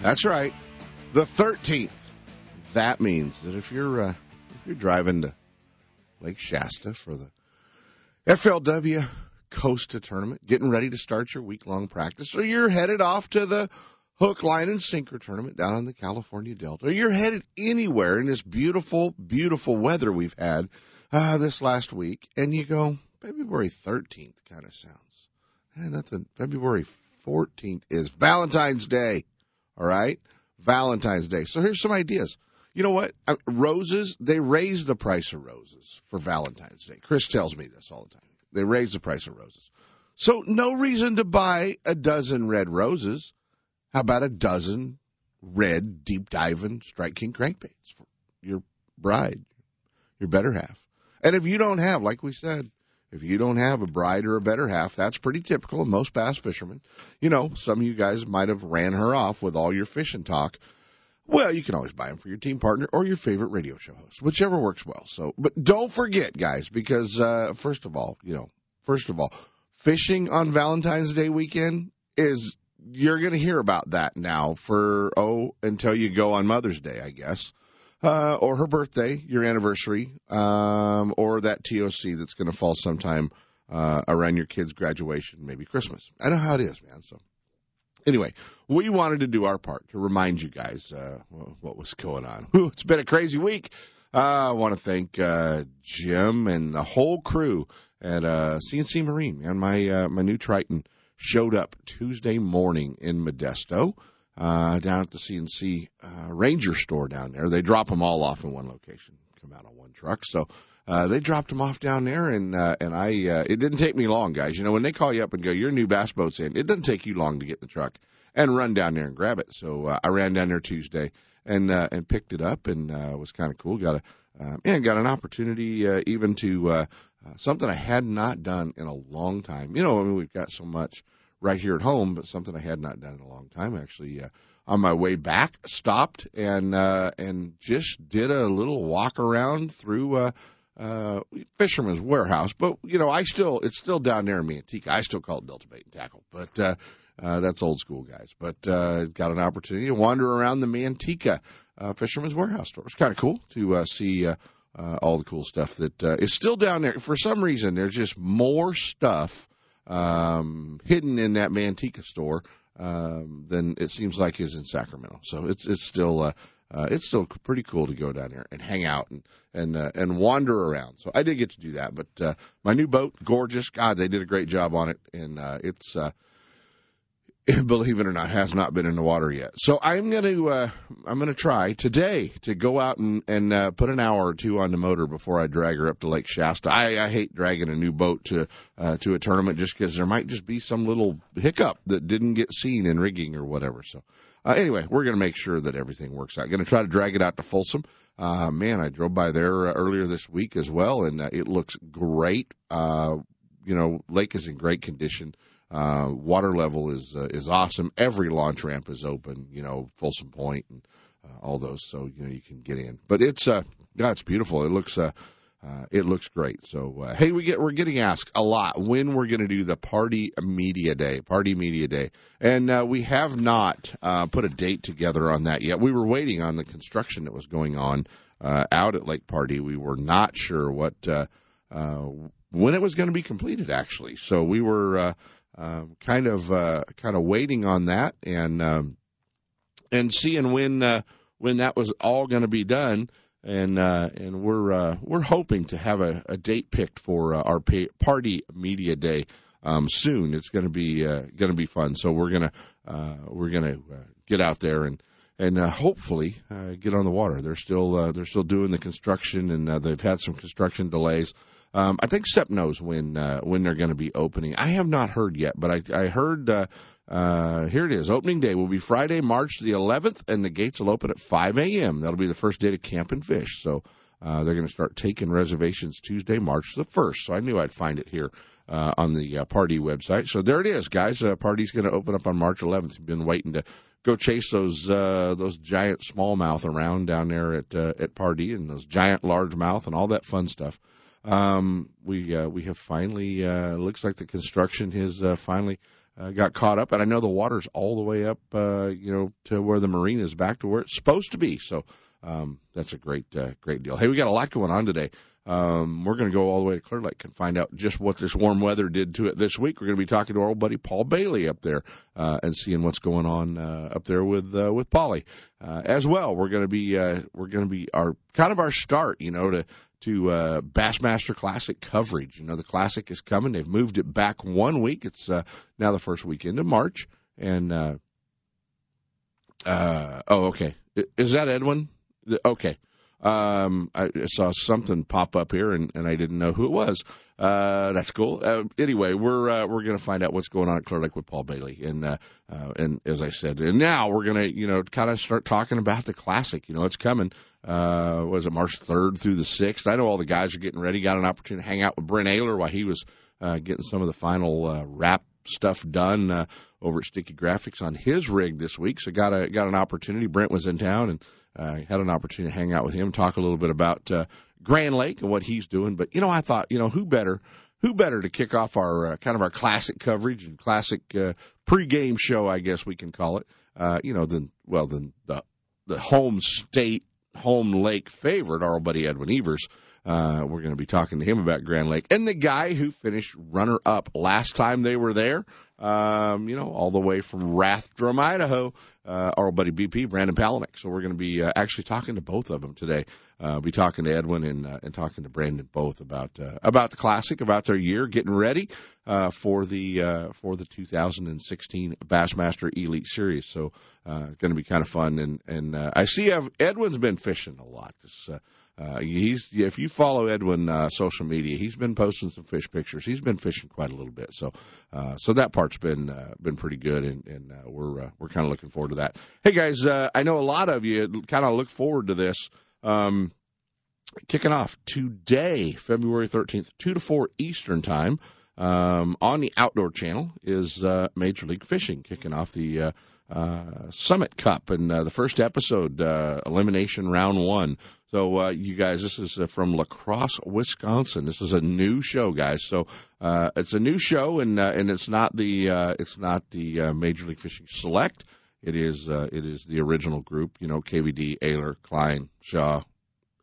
That's right, the 13th. That means that if you're uh, if you're driving to Lake Shasta for the FLW Costa tournament, getting ready to start your week long practice, or you're headed off to the hook, line, and sinker tournament down in the California Delta, or you're headed anywhere in this beautiful, beautiful weather we've had uh, this last week, and you go, February 13th kind of sounds. And nothing. February 14th is Valentine's Day. All right? Valentine's Day. So here's some ideas. You know what? Uh, Roses, they raise the price of roses for Valentine's Day. Chris tells me this all the time. They raise the price of roses. So no reason to buy a dozen red roses. How about a dozen red deep diving Strike King crankbaits for your bride, your better half? And if you don't have, like we said, if you don't have a bride or a better half, that's pretty typical of most bass fishermen. You know, some of you guys might have ran her off with all your fishing talk. Well, you can always buy them for your team partner or your favorite radio show host, whichever works well. So, but don't forget, guys, because uh, first of all, you know, first of all, fishing on Valentine's Day weekend is you're going to hear about that now for oh until you go on Mother's Day, I guess uh, or her birthday, your anniversary, um, or that TOC that's going to fall sometime uh, around your kid's graduation, maybe Christmas. I know how it is, man. So anyway, we wanted to do our part to remind you guys uh, what was going on. Whew, it's been a crazy week. Uh, I want to thank uh, Jim and the whole crew at uh, CNC Marine. Man, my uh, my new Triton showed up Tuesday morning in Modesto uh, down at the CNC uh, Ranger store down there. They drop them all off in one location, come out on one truck. So uh, they dropped them off down there, and uh, and I uh, it didn't take me long, guys. You know when they call you up and go, your new bass boat's in, it doesn't take you long to get the truck and run down there and grab it. So uh, I ran down there Tuesday and uh, and picked it up, and uh, was kind of cool. Got a uh, and got an opportunity uh, even to uh, uh, something I had not done in a long time. You know, I mean, we've got so much right here at home, but something I had not done in a long time. Actually, uh, on my way back, stopped and uh, and just did a little walk around through uh, uh, Fisherman's Warehouse. But you know, I still it's still down there in Manteca. I still call it Delta Bait and Tackle, but uh, uh, that's old school, guys. But uh, got an opportunity to wander around the Manteca uh, Fisherman's Warehouse store. It's kind of cool to uh, see. Uh, uh, all the cool stuff that uh, is still down there. For some reason, there's just more stuff um, hidden in that Manteca store um, than it seems like is in Sacramento. So it's it's still uh, uh, it's still pretty cool to go down there and hang out and and uh, and wander around. So I did get to do that. But uh, my new boat, gorgeous. God, they did a great job on it, and uh, it's uh, believe it or not, has not been in the water yet. So I'm going to uh, I'm to try today to go out and and uh, put an hour or two on the motor before I drag her up to Lake Shasta. I, I hate dragging a new boat to uh, to a tournament just because there might just be some little hiccup that didn't get seen in rigging or whatever. So uh, anyway, we're going to make sure that everything works out. Going to try to drag it out to Folsom. Uh, man, I drove by there uh, earlier this week as well, and uh, it looks great. Uh, you know, lake is in great condition. Water level is uh, is awesome. Every launch ramp is open. You know, Folsom Point and uh, all those, so you know you can get in. But it's uh, yeah, it's beautiful. It looks uh, uh, it looks great. So uh, hey, we get we're getting asked a lot when we're going to do the Pardee media day, Pardee media day, and uh, we have not uh, put a date together on that yet. We were waiting on the construction that was going on uh, out at Lake Pardee. We were not sure what uh, uh, when it was going to be completed, actually. So we were. Uh, um, kind of uh, kind of waiting on that and um, and seeing when uh, when that was all going to be done and uh, and we're uh, we're hoping to have a, a date picked for uh, our pay, Pardee media day um, soon. It's going to be uh, going to be fun. So we're gonna uh, we're gonna uh, get out there and and uh, hopefully uh, get on the water. They're still uh, they're still doing the construction and uh, they've had some construction delays. Um, I think SEP knows when uh, when they're going to be opening. I have not heard yet, but I, I heard uh, Uh, here it is. Opening day will be Friday, March the 11th, and the gates will open at 5 a.m. That'll be the first day to camp and fish. So uh, they're going to start taking reservations Tuesday, March the 1st. So I knew I'd find it here uh, on the uh, Pardee website. So there it is, guys. Uh, Pardee's going to open up on March 11th. You've been waiting to go chase those uh, those giant smallmouth around down there at uh, at Pardee and those giant largemouth and all that fun stuff. Um, we uh, we have finally uh, looks like the construction has uh, finally uh, got caught up, and I know the water's all the way up, uh, you know, to where the marina is back to where it's supposed to be. So um, that's a great uh, great deal. Hey, we got a lot going on today. Um, we're going to go all the way to Clear Lake and find out just what this warm weather did to it this week. We're going to be talking to our old buddy Paul Bailey up there uh, and seeing what's going on uh, up there with uh, with Paulie uh, as well. We're going to be uh, we're going to be our kind of our start, you know, to to uh, Bassmaster Classic coverage. You know, the Classic is coming. They've moved it back one week. It's uh, now the first weekend of March, and uh, uh, oh, okay, is that Edwin? Okay. Um, I saw something pop up here, and, and I didn't know who it was. Uh, that's cool. Uh, anyway, we're uh, we're gonna find out what's going on at Clear Lake with Paul Bailey, and uh, uh, and as I said, and now we're gonna you know kind of start talking about the classic. You know, it's coming. Uh, was it March third through the sixth? I know all the guys are getting ready. Got an opportunity to hang out with Brent Ehrler while he was uh, getting some of the final uh, wrap stuff done uh, over at Sticky Graphics on his rig this week. So got a got an opportunity. Brent was in town and uh, had an opportunity to hang out with him, talk a little bit about uh, Grand Lake and what he's doing. But you know, I thought, you know, who better who better to kick off our uh, kind of our classic coverage and classic uh, pregame show, I guess we can call it. Uh, you know, than well than the the home state, home lake favorite, our old buddy Edwin Evers. Uh, we're going to be talking to him about Grand Lake and the guy who finished runner up last time they were there. Um, you know, all the way from Rathdrum, Idaho, uh, our buddy BP, Brandon Palaniuk. So we're going to be uh, actually talking to both of them today. Uh, be talking to Edwin and uh, and talking to Brandon both about uh, about the classic, about their year, getting ready uh, for the uh, for the 2016 Bassmaster Elite Series. So uh, going to be kind of fun. And and uh, I see I've, Edwin's been fishing a lot. This, uh, uh, he's if you follow Edwin uh, social media, he's been posting some fish pictures. He's been fishing quite a little bit, so uh, so that part's been uh, been pretty good, and, and uh, we're uh, we're kind of looking forward to that. Hey guys, uh, I know a lot of you kind of look forward to this. Um, kicking off today, February thirteenth, two to four Eastern time, um, on the Outdoor Channel is uh, Major League Fishing kicking off the. Uh, uh, Summit Cup and uh, the first episode, uh, elimination round one. So uh, you guys, this is uh, from La Crosse, Wisconsin. This is a new show, guys. So uh, it's a new show, and uh, and it's not the uh, it's not the uh, Major League Fishing Select. It is uh, it is the original group. You know, KVD, Ehrler, Klein, Shaw,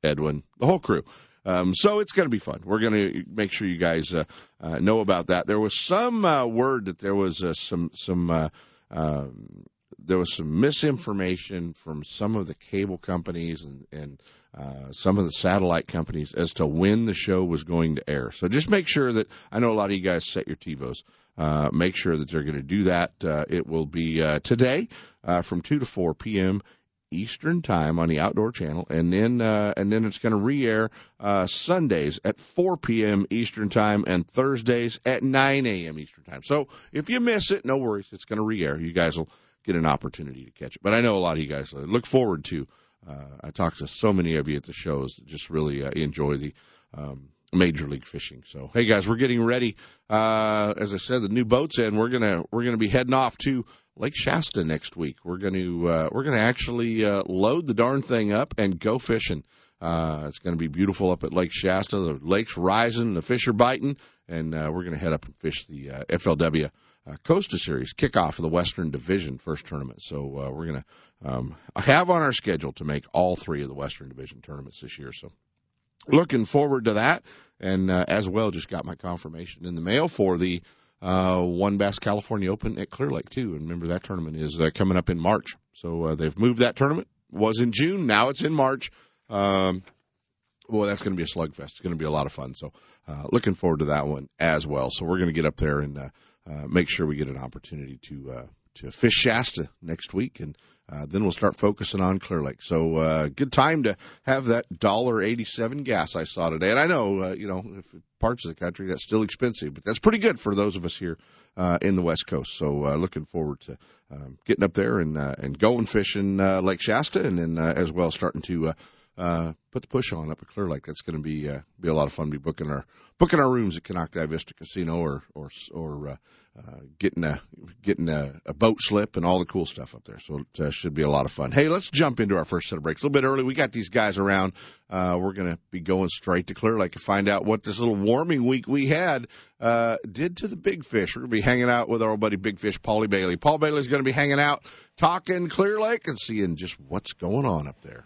Edwin, the whole crew. Um, so it's going to be fun. We're going to make sure you guys uh, uh, know about that. There was some uh, word that there was uh, some some uh, um, there was some misinformation from some of the cable companies and, and uh, some of the satellite companies as to when the show was going to air. So just make sure that I know a lot of you guys set your TiVos. Uh, make sure that they're going to do that. Uh, it will be uh, today uh, from two to four p.m. Eastern time on the Outdoor Channel, and then uh, and then it's going to re-air uh, Sundays at 4 p.m. Eastern time and Thursdays at 9 a.m. Eastern time. So if you miss it, no worries, it's going to re-air. You guys will get an opportunity to catch it. But I know a lot of you guys look forward to. Uh, I talk to so many of you at the shows that just really uh, enjoy the um, major league fishing. So hey guys, we're getting ready. Uh, as I said, the new boat's in. We're gonna we're gonna be heading off to Lake Shasta next week. We're gonna uh, we're gonna actually uh, load the darn thing up and go fishing. Uh, it's going to be beautiful up at Lake Shasta. The lake's rising, the fish are biting, and uh, we're going to head up and fish the uh, FLW uh, Costa Series kickoff of the Western Division first tournament. So uh, we're going to um, have on our schedule to make all three of the Western Division tournaments this year. So looking forward to that, and uh, as well, just got my confirmation in the mail for the uh, WON Bass California Open at Clear Lake too. And remember that tournament is uh, coming up in March. So uh, they've moved that tournament. Was in June, now it's in March. Um, well, that's going to be a slugfest. It's going to be a lot of fun. So, uh, looking forward to that one as well. So, we're going to get up there and uh, uh, make sure we get an opportunity to uh, to fish Shasta next week, and uh, then we'll start focusing on Clear Lake. So uh, good time to have that dollar eighty-seven gas I saw today. And I know, uh, you know, if parts of the country that's still expensive, but that's pretty good for those of us here uh, in the West Coast. So uh, looking forward to um, getting up there and uh, and going fishing uh, Lake Shasta, and then uh, as well starting to uh, uh, put the push on up at Clear Lake. That's going to be uh, be a lot of fun. Be booking our booking our rooms at Konocti Vista Casino or or or uh, uh, getting a getting a, a boat slip and all the cool stuff up there. So it uh, should be a lot of fun. Hey, let's jump into our first set of breaks a little bit early. We got these guys around. Uh, we're going to be going straight to Clear Lake to find out what this little warming week we had uh, did to the big fish. We're going to be hanging out with our old buddy Big Fish, Paulie Bailey. Paul Bailey's going to be hanging out, talking Clear Lake and seeing just what's going on up there.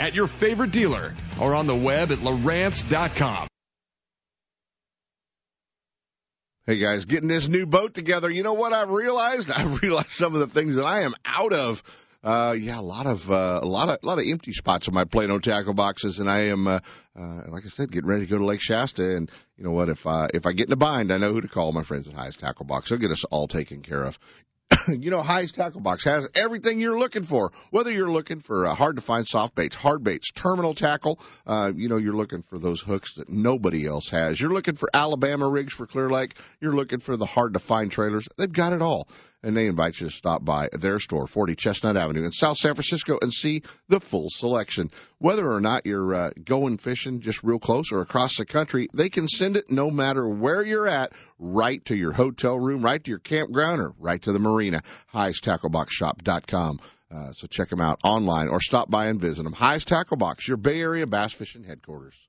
at your favorite dealer or on the web at Lowrance.com. Hey guys, getting this new boat together. You know what I've realized? I've realized some of the things that I am out of. Uh, yeah, a lot of, uh, a lot of, a lot of empty spots on my Plano tackle boxes. And I am, uh, uh, like I said, getting ready to go to Lake Shasta. And you know what? If I, if I get in a bind, I know who to call. My friends at Highest Tackle Box. They'll get us all taken care of. you know, Highest Tackle Box has everything you're looking for. Whether you're looking for uh, hard to find soft baits, hard baits, terminal tackle, uh, you know, you're looking for those hooks that nobody else has. You're looking for Alabama rigs for Clear Lake. You're looking for the hard to find trailers. They've got it all. And they invite you to stop by their store, 40 Chestnut Avenue in South San Francisco and see the full selection. Whether or not you're uh, going fishing just real close or across the country, they can send it no matter where you're at, right to your hotel room, right to your campground, or right to the marina. HighestTackleBoxShop.com. Uh, so check them out online or stop by and visit them. Highest Tackle Box, your Bay Area bass fishing headquarters.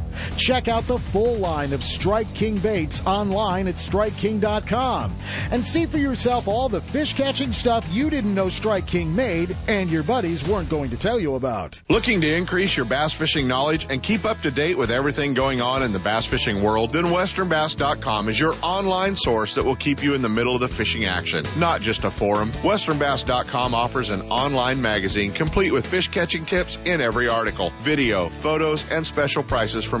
Check out the full line of Strike King baits online at StrikeKing.com and see for yourself all the fish catching stuff you didn't know Strike King made and your buddies weren't going to tell you about. Looking to increase your bass fishing knowledge and keep up to date with everything going on in the bass fishing world? Then WesternBass.com is your online source that will keep you in the middle of the fishing action, not just a forum. WesternBass.com offers an online magazine complete with fish catching tips in every article, video, photos, and special prices from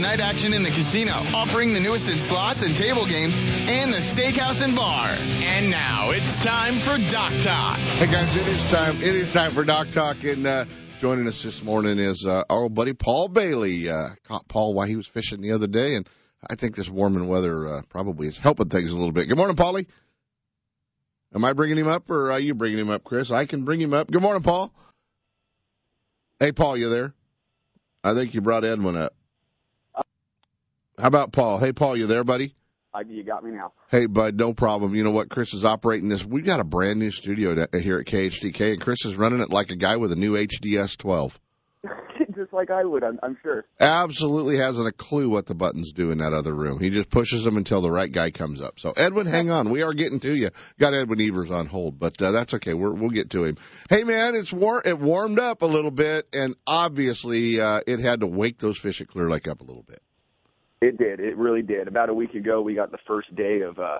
night action in the casino, offering the newest in slots and table games, and the steakhouse and bar. And now it's time for Dock Talk. Hey guys, it is time. It is time for Dock Talk, and uh, joining us this morning is uh, our old buddy Paul Bailey. Uh, caught Paul while he was fishing the other day, and I think this warming weather uh, probably is helping things a little bit. Good morning, Paulie. Am I bringing him up, or are you bringing him up, Chris? I can bring him up. Good morning, Paul. Hey, Paul, you there? I think you brought Edwin up. How about Paul? Hey, Paul, you there, buddy? I, you got me now. Hey, bud, no problem. You know what? Chris is operating this. We've got a brand new studio to, here at KHTK, and Chris is running it like a guy with a new HDS 12. Just like I would, I'm, I'm sure. Absolutely hasn't a clue what the buttons do in that other room. He just pushes them until the right guy comes up. So, Edwin, hang on. We are getting to you. Got Edwin Evers on hold, but uh, that's okay. We're, we'll get to him. Hey, man, it's war- it warmed up a little bit, and obviously uh, it had to wake those fish at Clear Lake up a little bit. It did. It really did. About a week ago, we got the first day of uh,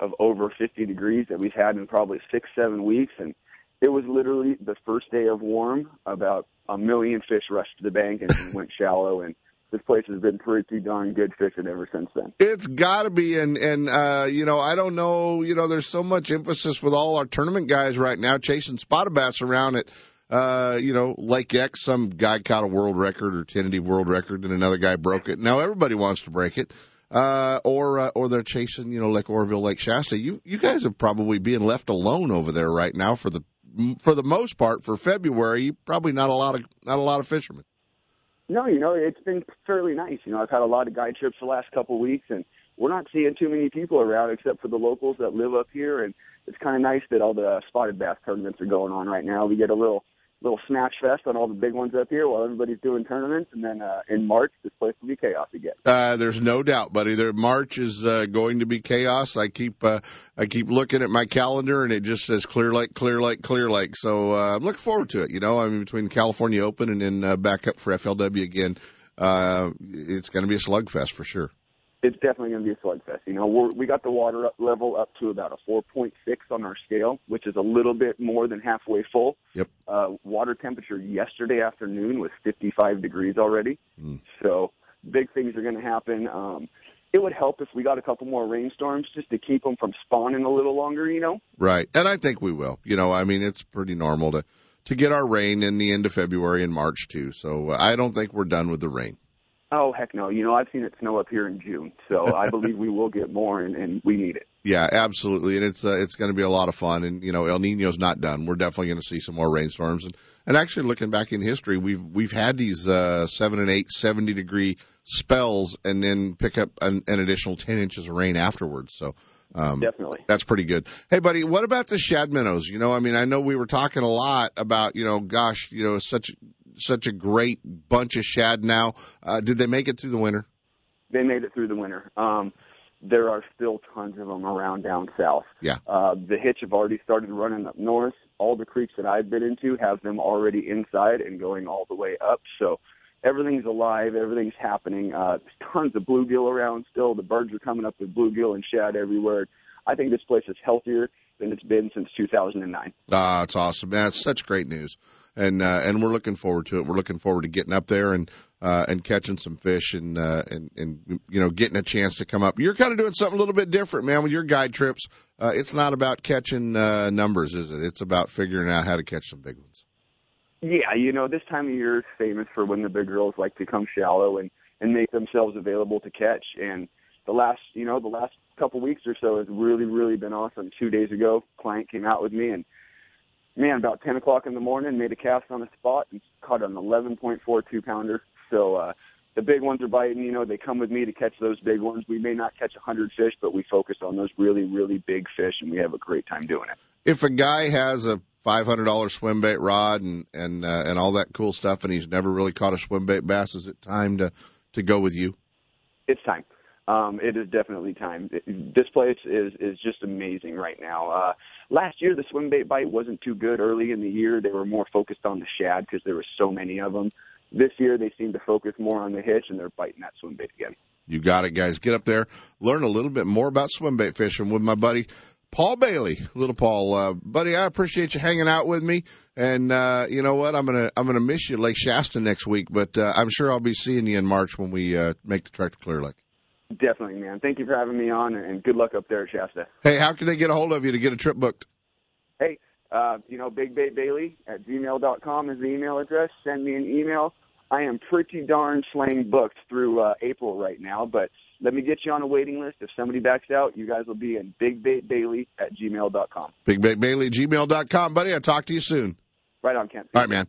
of over 50 degrees that we've had in probably six, seven weeks, and it was literally the first day of warm. About a million fish rushed to the bank and went shallow, and this place has been pretty darn good fishing ever since then. It's got to be, and and uh, you know, I don't know, you know, there's so much emphasis with all our tournament guys right now chasing spotted bass around it uh, you know, Lake X, some guy caught a world record or tentative world record, and another guy broke it. Now everybody wants to break it, uh, or uh, or they're chasing, you know, Lake Oroville, Lake Shasta. You you guys are probably being left alone over there right now for the for the most part for February. Probably not a lot of not a lot of fishermen. No, you know, it's been fairly nice. You know, I've had a lot of guide trips the last couple of weeks, and we're not seeing too many people around except for the locals that live up here. And it's kind of nice that all the spotted bass tournaments are going on right now. We get a little little snatch fest on all the big ones up here while everybody's doing tournaments, and then uh, in March this place will be chaos again. Uh, there's no doubt, buddy. There March is uh, going to be chaos. I keep uh, I keep looking at my calendar, and it just says Clear Lake, Clear Lake, Clear Lake. So uh, I'm looking forward to it. You know, I mean, between California Open and then uh, back up for FLW again, uh, it's going to be a slugfest for sure it's definitely going to be a slugfest. You know, we're, we got the water up level up to about a 4.6 on our scale, which is a little bit more than halfway full. Yep. Uh, water temperature yesterday afternoon was 55 degrees already. Mm. So big things are going to happen. Um, it would help if we got a couple more rainstorms just to keep them from spawning a little longer, you know? Right. And I think we will. You know, I mean, it's pretty normal to, to get our rain in the end of February and March too. So uh, I don't think we're done with the rain. Oh heck no! You know I've seen it snow up here in June, so I believe we will get more, and, and we need it. Yeah, absolutely, and it's uh, it's going to be a lot of fun. And you know El Nino's not done. We're definitely going to see some more rainstorms. And and actually looking back in history, we've we've had these uh, seven and eight, seventy degree spells, and then pick up an, an additional ten inches of rain afterwards. So. Um, Definitely. That's pretty good. Hey, buddy, what about the shad minnows? You know, I mean, I know we were talking a lot about, you know, gosh, you know, such such a great bunch of shad now. Uh, did they make it through the winter? They made it through the winter. Um, there are still tons of them around down south. Yeah. Uh, the hitch have already started running up north. All the creeks that I've been into have them already inside and going all the way up. So everything's alive. Everything's happening. Uh, there's tons of bluegill around still. The birds are coming up with bluegill and shad everywhere. I think this place is healthier than it's been since 2009. Ah, that's awesome. That's such great news and uh, and we're looking forward to it. We're looking forward to getting up there and uh, and catching some fish and uh, and and you know getting a chance to come up. You're kind of doing something a little bit different, man, with your guide trips. Uh, it's not about catching uh, numbers, is it? It's about figuring out how to catch some big ones. Yeah, you know, this time of year is famous for when the big girls like to come shallow and and make themselves available to catch. And the last, you know, the last couple weeks or so has really, really been awesome. Two days ago, client came out with me and man, about 10 o'clock in the morning, made a cast on the spot and caught an 11.42 pounder. So, uh, the big ones are biting, you know, they come with me to catch those big ones. We may not catch a 100 fish, but we focus on those really, really big fish and we have a great time doing it. If a guy has a $500 swim bait rod and, and, uh, and all that cool stuff and he's never really caught a swim bait bass, is it time to, to go with you? It's time um, it is definitely time. This place is is just amazing right now. Uh, last year, the swim bait bite wasn't too good early in the year. They were more focused on the shad because there were so many of them. This year, they seem to focus more on the hitch, and they're biting that swim bait again. You got it, guys. Get up there, learn a little bit more about swim bait fishing with my buddy Paul Bailey, little Paul, uh, buddy, I appreciate you hanging out with me. And uh, you know what? I'm gonna I'm gonna miss you Lake Shasta next week, but uh, I'm sure I'll be seeing you in March when we uh, make the trek to Clear Lake. Definitely, man. Thank you for having me on, and good luck up there at Shasta. Hey, how can they get a hold of you to get a trip booked? Hey, uh, you know, Big Bait Bailey at gmail.com is the email address. Send me an email. I am pretty darn slang booked through uh, April right now, but let me get you on a waiting list. If somebody backs out, you guys will be in Big Bait Bailey at gmail.com. Big Bait Bailey at gmail.com, buddy. I'll talk to you soon. Right on, Kent. All right, man.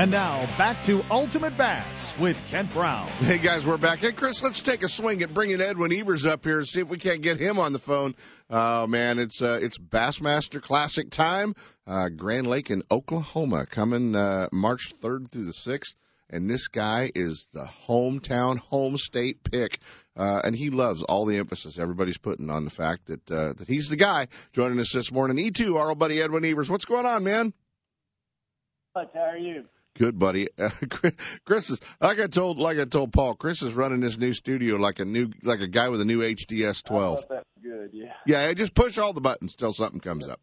And now back to Ultimate Bass with Kent Brown. Hey guys, we're back. Hey Chris, let's take a swing at bringing Edwin Evers up here and see if we can't get him on the phone. Oh man, it's uh, it's Bassmaster Classic time. Uh, Grand Lake in Oklahoma coming uh, March 3rd through the 6th. And this guy is the hometown, home state pick, uh, and he loves all the emphasis everybody's putting on the fact that uh, that he's the guy. Joining us this morning, E2, our old buddy Edwin Evers. What's going on, man? How are you? Good, buddy. Uh, Chris is like I told, like I told Paul. Chris is running this new studio like a new, like a guy with a new HDS 12. That's good, yeah. Yeah, just push all the buttons till something comes up.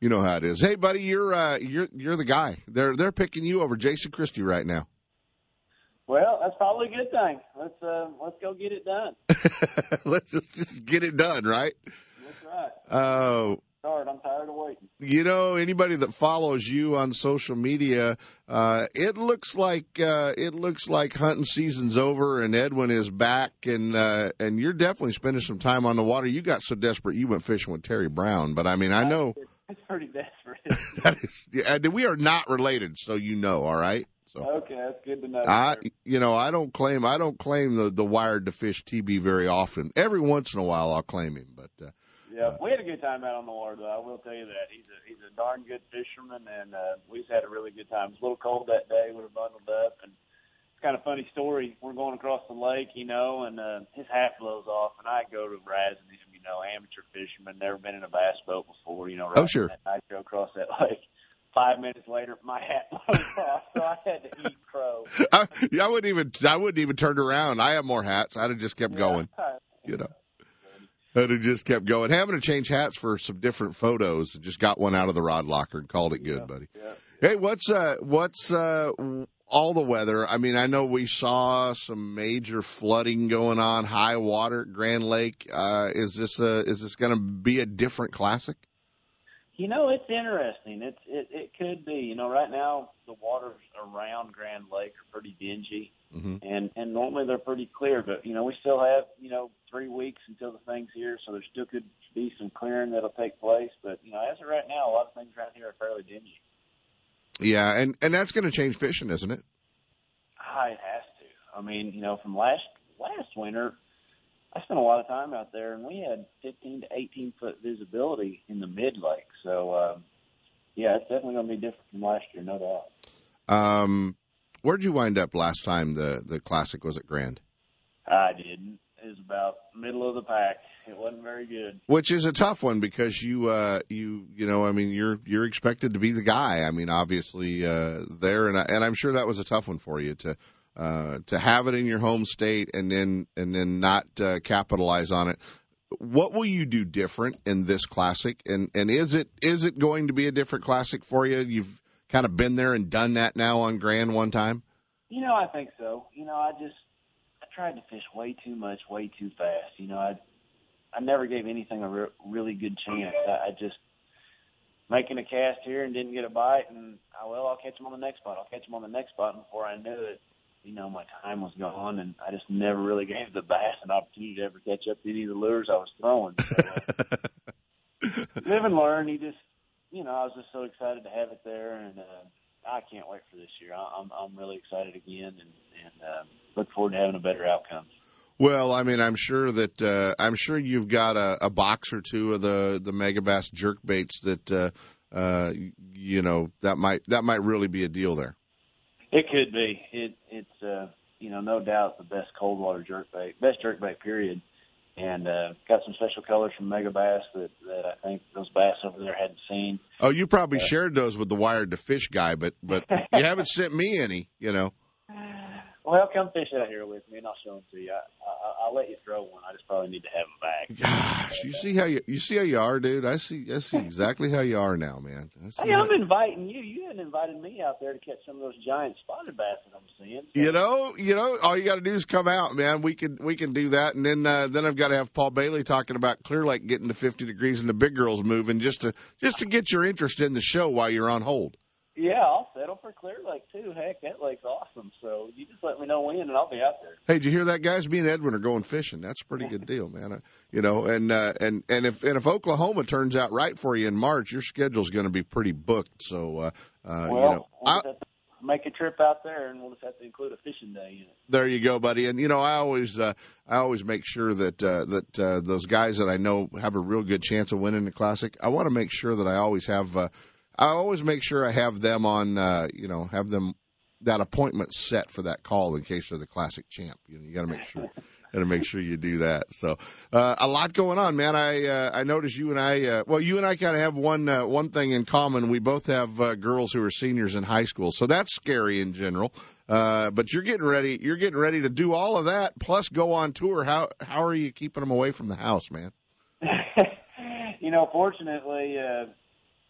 You know how it is. Hey, buddy, you're uh, you're you're the guy. They're they're picking you over Jason Christie right now. Well, that's probably a good thing. Let's uh, let's go get it done. Let's just, just get it done, right? That's right. Oh, I'm tired of waiting. you know anybody that follows you on social media uh it looks like uh it looks like hunting season's over and edwin is back and uh and you're definitely spending some time on the water you got so desperate you went fishing with terry brown but i mean i know It's pretty desperate. that is yeah, we are not related so you know all right so okay, that's good to know. I, you know, I don't claim, I don't claim the the wired to fish TB very often. Every once in a while, I'll claim him, but uh, yeah, we had a good time out on the water, though. I will tell you that he's a he's a darn good fisherman, and uh, we just had a really good time. It was a little cold that day. We were bundled up, and it's kind of a funny story. We're going across the lake, you know, and uh, his hat blows off, and I go to razzing him, you know, amateur fisherman, never been in a bass boat before, you know. Oh, sure. That nitro across that lake. Five minutes later, my hat blows off, so I had to eat crow. I, I wouldn't even, I wouldn't even turned around. I have more hats. I'd have just kept going. you know. I'd just kept going. Having to change hats for some different photos. Just got one out of the rod locker and called it good, buddy. Yeah. Hey, what's uh, what's uh, all the weather? I mean, I know we saw some major flooding going on, high water at Grand Lake. Uh, is this uh, is this going to be a different classic? You know, it's interesting. It's it it could be. You know, right now the waters around Grand Lake are pretty dingy, Mm-hmm. and and normally they're pretty clear. But you know, we still have you know three weeks until the thing's here, so there still could be some clearing that'll take place. But you know, as of right now, a lot of things around here are fairly dingy. Yeah, and and that's going to change fishing, isn't it? Ah, it has to. I mean, you know, from last last winter, I spent a lot of time out there, and we had 15 to 18 foot visibility in the mid lake. So, um, yeah, it's definitely going to be different from last year, no doubt. Um, where'd you wind up last time the the classic was at Grand? I didn't. It was about middle of the pack. It wasn't very good. Which is a tough one because you uh you you know I mean you're you're expected to be the guy. I mean obviously uh there and I, and I'm sure that was a tough one for you to uh to have it in your home state and then and then not uh, capitalize on it. What will you do different in this classic and and is it is it going to be a different classic for you? You've kind of been there and done that now on Grand one time. You know, I think so. You know, I just I tried to fish way too much, way too fast. You know, I I never gave anything a re- really good chance. I, I just making a cast here and didn't get a bite, and oh well, I'll catch him on the next spot. I'll catch him on the next spot. And before I knew it, you know, my time was gone, and I just never really gave the bass an opportunity to ever catch up to any of the lures I was throwing. So, uh, live and learn. You just, you know, I was just so excited to have it there, and uh, I can't wait for this year. I, I'm I'm really excited again, and and uh, look forward to having a better outcome. Well, I mean, I'm sure that uh, I'm sure you've got a, a box or two of the the Megabass jerk baits that uh, uh, you know that might that might really be a deal there. It could be. It it's uh, you know no doubt the best cold water jerk bait, best jerk bait period, and uh, got some special colors from Megabass that that I think those bass over there hadn't seen. Oh, you probably shared those with the wired to fish guy, but but you haven't sent me any. You know. Well, come fish out here with me, and I'll show them to you. I, I, I'll let you throw one. I just probably need to have them back. Gosh, you see how you you see how you are, dude. I see I see exactly how you are now, man. Hey, I'm inviting you. You hadn't invited me out there to catch some of those giant spotted bass that I'm seeing. So. You know, you know, all you got to do is come out, man. We can we can do that, and then uh, then I've got to have Paul Bailey talking about Clear Lake getting to 50 degrees and the big girls moving, just to just to get your interest in the show while you're on hold. Yeah, I'll settle for Clear Lake too. Heck, that lake's awesome. So you just let me know when, and I'll be out there. Hey, did you hear that, guys? Me and Edwin are going fishing. That's a pretty good deal, man. Uh, you know, and uh, and and if and if Oklahoma turns out right for you in March, your schedule's going to be pretty booked. So, uh, uh, well, you know, I, make a trip out there, and we'll just have to include a fishing day in it. There you go, buddy. And you know, I always uh, I always make sure that uh, that uh, those guys that I know have a real good chance of winning the classic. I want to make sure that I always have. Uh, I always make sure I have them on, uh, you know, have them that appointment set for that call in case they're the classic champ. You know, you got to make sure, got to make sure you do that. So, uh, a lot going on, man. I, uh, I noticed you and I, uh, well, you and I kind of have one, uh, one thing in common. We both have, uh, girls who are seniors in high school. So that's scary in general. Uh, but you're getting ready, you're getting ready to do all of that plus go on tour. How, how are you keeping them away from the house, man? you know, fortunately, uh,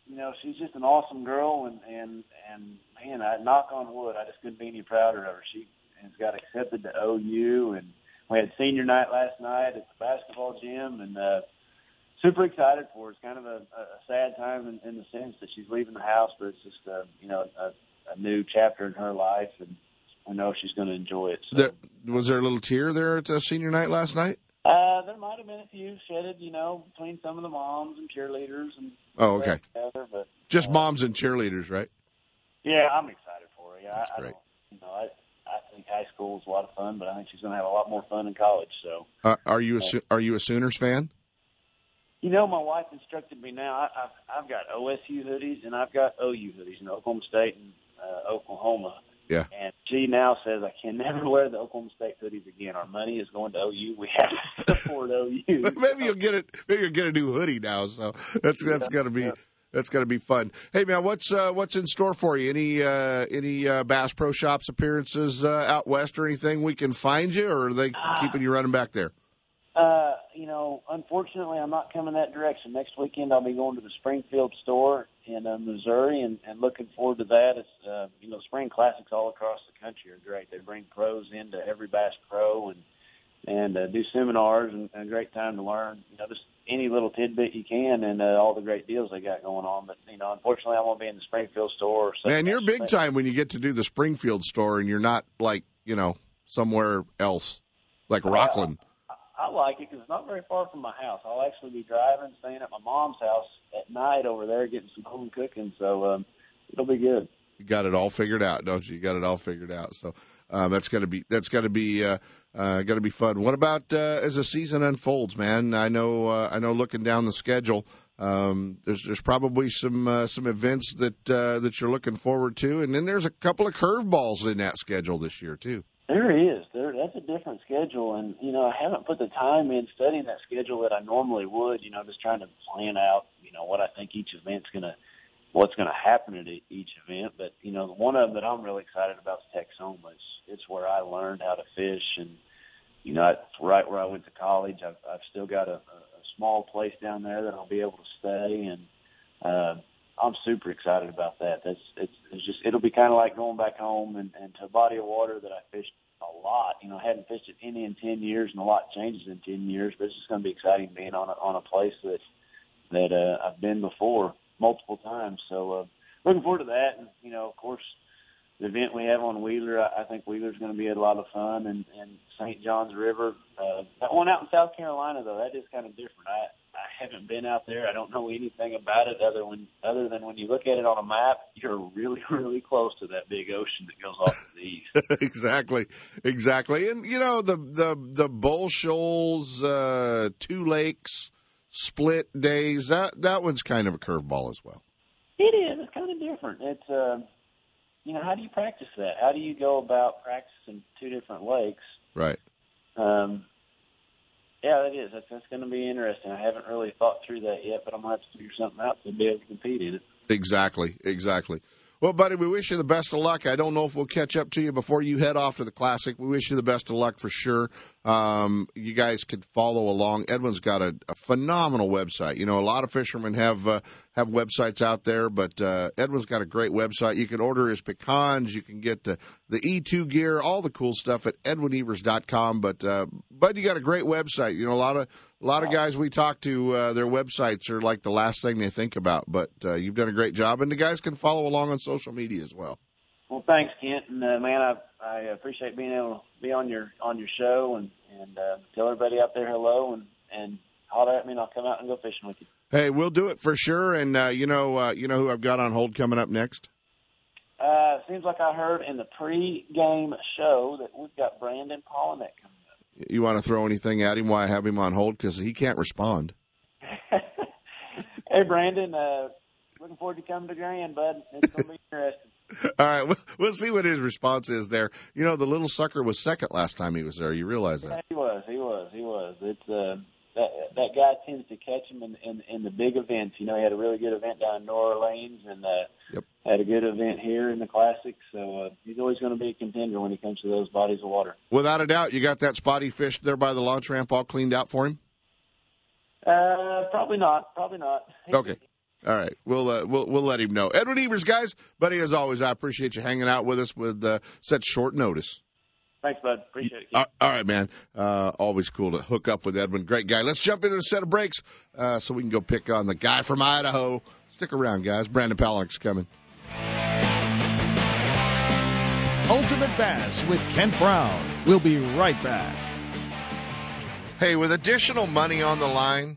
you know, she's just an awesome girl, and and and man, I knock on wood, I just couldn't be any prouder of her. She has got accepted to OU, and we had senior night last night at the basketball gym, and uh, super excited for her. It's kind of a, a sad time in, in the sense that she's leaving the house, but it's just uh, you know a, a new chapter in her life, and I know she's going to enjoy it. So. There, was there a little tear there at the senior night last night? Uh, there might have been a few shedded, you know, between some of the moms and cheerleaders and. Oh, okay. Together, but just uh, moms and cheerleaders, right? Yeah, I'm excited for her. Yeah, That's I, great. I you know, I I think high school is a lot of fun, but I think she's going to have a lot more fun in college. So. Uh, are you a are you a Sooners fan? You know, my wife instructed me now. I, I've I've got OSU hoodies and I've got OU hoodies, know, Oklahoma State and uh, Oklahoma. Yeah. And she now says I can never wear the Oklahoma State hoodies again. Our money is going to OU. We have to support OU. maybe you'll get it. Maybe you'll get a new hoodie now. So that's that's gonna be that's gonna be fun. Hey man, what's uh, what's in store for you? Any uh, any uh, Bass Pro Shops appearances uh, out west or anything we can find you, or are they keeping you running back there? Uh, you know, unfortunately, I'm not coming that direction. Next weekend, I'll be going to the Springfield store in uh, Missouri, and, and looking forward to that. It's uh, you know, spring classics all across the country are great. They bring pros into every Bass Pro and and uh, do seminars, and, a great time to learn. You know, just any little tidbit you can, and uh, all the great deals they got going on. But you know, unfortunately, I'm gonna be in the Springfield store. Or Man, you're big time when you get to do the Springfield store and you're not like you know somewhere else like Rockland. I like it because it's not very far from my house. I'll actually be driving, staying at my mom's house at night over there, getting some home cooking. So um, it'll be good. You got it all figured out, don't you? You got it all figured out. So um, that's gonna be that's gonna be uh, uh, gonna be fun. What about uh, as the season unfolds, man? I know uh, I know looking down the schedule, um, there's there's probably some uh, some events that uh, that you're looking forward to, and then there's a couple of curveballs in that schedule this year too. There is. That's a different schedule and you know, I haven't put the time in studying that schedule that I normally would, you know, just trying to plan out, you know, what I think each event's gonna what's gonna happen at each event. But, you know, one of them that I'm really excited about is Texoma. It's it's where I learned how to fish and you know, it's right where I went to college. I've I've still got a, a, a small place down there that I'll be able to stay and uh I'm super excited about that. That's it's it's just it'll be kind of like going back home and, and to a body of water that I fished a lot. You know, I hadn't fished it any in ten years, and a lot changes in ten years. But it's just going to be exciting being on a, on a place that that uh, I've been before multiple times. So uh, looking forward to that. And you know, of course, the event we have on Wheeler, I, I think Wheeler's going to be a lot of fun. And and St. John's River, uh, that one out in South Carolina though, that is kind of different. I I haven't been out there. I don't know anything about it other when other than when you look at it on a map, you're really really close to that big ocean that goes off to the east. exactly, exactly. And you know the the the Bull Shoals, uh, Two Lakes split days. That that one's kind of a curveball as well. It is. It's kind of different. It's uh, you know, how do you practice that? How do you go about practicing two different lakes? Right. Um, yeah, that is. That's, that's going to be interesting. I haven't really thought through that yet, but I'm going to have to figure something out to be able to compete in it. Exactly, exactly. Well, buddy, we wish you the best of luck. I don't know if we'll catch up to you before you head off to the Classic. We wish you the best of luck for sure. Um, you guys could follow along. Edwin's got a, a phenomenal website. You know, a lot of fishermen have uh, have websites out there, but uh, Edwin's got a great website. You can order his pecans. You can get the, the E2 gear, all the cool stuff at edwinevers.com. But uh, Bud, you got a great website. You know, a lot of a lot of guys we talk to, uh, their websites are like the last thing they think about. But uh, you've done a great job, and the guys can follow along on social media as well. Well, thanks, Kent, and uh, man, I I appreciate being able to be on your on your show and and uh, tell everybody out there hello and and holler at me, and I'll come out and go fishing with you. Hey, we'll do it for sure. And uh, you know, uh, you know who I've got on hold coming up next. Uh, seems like I heard in the pre-game show that we've got Brandon Palaniuk coming up. You want to throw anything at him while I have him on hold because he can't respond. hey, Brandon, uh, looking forward to coming to Grand, bud. It's going to be interesting. All right, we'll, we'll see what his response is there. You know, the little sucker was second last time he was there. You realize that? Yeah, he was. He was. He was. It's uh, that that guy tends to catch him in, in in the big events. You know, he had a really good event down in New Orleans, and uh, yep. had a good event here in the Classic. So uh, he's always going to be a contender when it comes to those bodies of water. Without a doubt, you got that spotty fish there by the launch ramp all cleaned out for him. Uh, probably not. Probably not. Okay. All right, we'll uh, we'll we'll let him know. Edwin Evers, guys, buddy, as always, I appreciate you hanging out with us with uh, such short notice. Thanks, bud. Appreciate it. All, all right, man. Uh, always cool to hook up with Edwin. Great guy. Let's jump into a set of breaks uh, so we can go pick on the guy from Idaho. Stick around, guys. Brandon Palaniuk's coming. Ultimate Bass with Kent Brown. We'll be right back. Hey, with additional money on the line,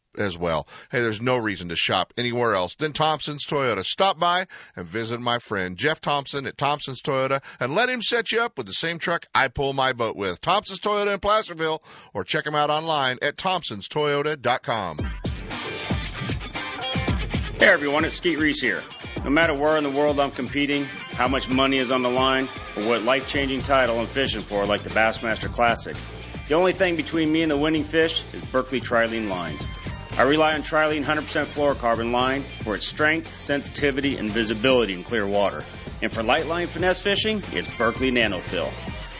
as well. Hey, there's no reason to shop anywhere else than Thompson's Toyota. Stop by and visit my friend Jeff Thompson at Thompson's Toyota and let him set you up with the same truck I pull my boat with. Thompson's Toyota in Placerville or check him out online at thompsonstoyota.com. Hey everyone, it's Skeet Reese here. No matter where in the world I'm competing, how much money is on the line, or what life changing title I'm fishing for, like the Bassmaster Classic, the only thing between me and the winning fish is Berkley Trilene lines. I rely on Trilene 100% fluorocarbon line for its strength, sensitivity, and visibility in clear water. And for light line finesse fishing, it's Berkley Nanofill.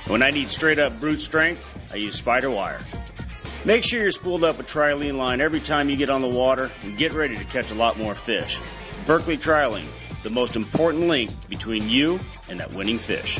When I need straight up brute strength, I use SpiderWire. Make sure you're spooled up with Trilene line every time you get on the water and get ready to catch a lot more fish. Berkley Trilene, the most important link between you and that winning fish.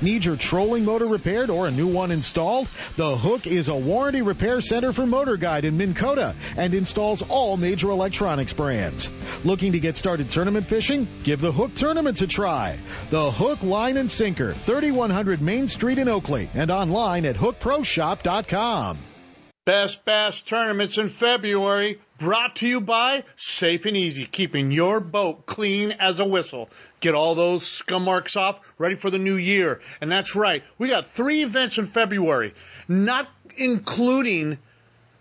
Need your trolling motor repaired or a new one installed? The Hook is a warranty repair center for Motor Guide in Minn Kota and installs all major electronics brands. Looking to get started tournament fishing? Give the Hook Tournaments a try. The Hook Line and Sinker, 3100 Main Street in Oakley and online at hookproshop.com. Best Bass Tournaments in February, brought to you by Safe and Easy, keeping your boat clean as a whistle. Get all those scum marks off, ready for the new year. And that's right, we got three events in February, not including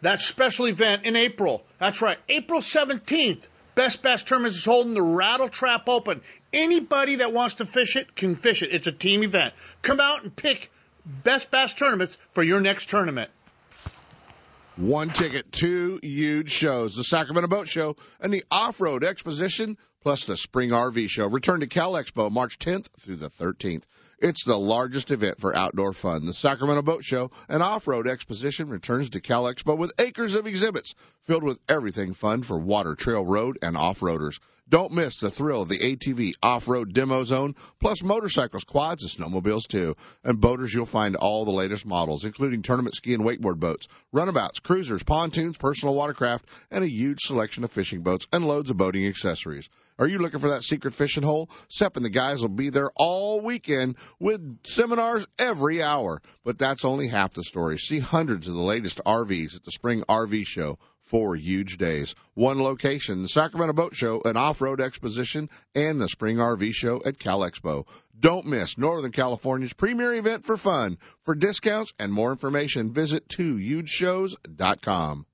that special event in April. That's right, April 17th. Best Bass Tournaments is holding the Rattle Trap Open. Anybody that wants to fish it can fish it. It's a team event. Come out and pick Best Bass Tournaments for your next tournament. One ticket, two huge shows the Sacramento Boat Show and the Off Road Exposition, plus the Spring RV Show. Return to Cal Expo March 10th through the 13th. It's the largest event for outdoor fun. The Sacramento Boat Show and Off-Road Exposition returns to Cal Expo with acres of exhibits filled with everything fun for water, trail, road, and off-roaders. Don't miss the thrill of the ATV off-road demo zone, plus motorcycles, quads, and snowmobiles too. And boaters, you'll find all the latest models, including tournament ski and wakeboard boats, runabouts, cruisers, pontoons, personal watercraft, and a huge selection of fishing boats and loads of boating accessories. Are you looking for that secret fishing hole? Sepp and the guys will be there all weekend with seminars every hour. But that's only half the story. See hundreds of the latest RVs at the Spring RV Show. Four huge days. One location, the Sacramento Boat Show, an off-road exposition, and the Spring RV Show at Cal Expo. Don't miss Northern California's premier event for fun. For discounts and more information, visit twohugeshows.com.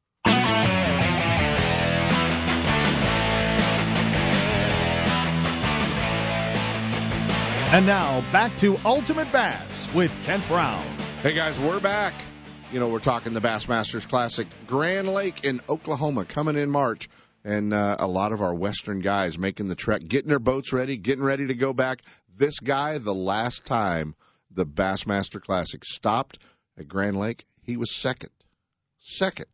And now back to Ultimate Bass with Kent Brown. Hey guys, we're back. You know, we're talking the Bassmasters Classic Grand Lake in Oklahoma coming in March. And uh, a lot of our Western guys making the trek, getting their boats ready, getting ready to go back. This guy, the last time the Bassmaster Classic stopped at Grand Lake, he was second. Second.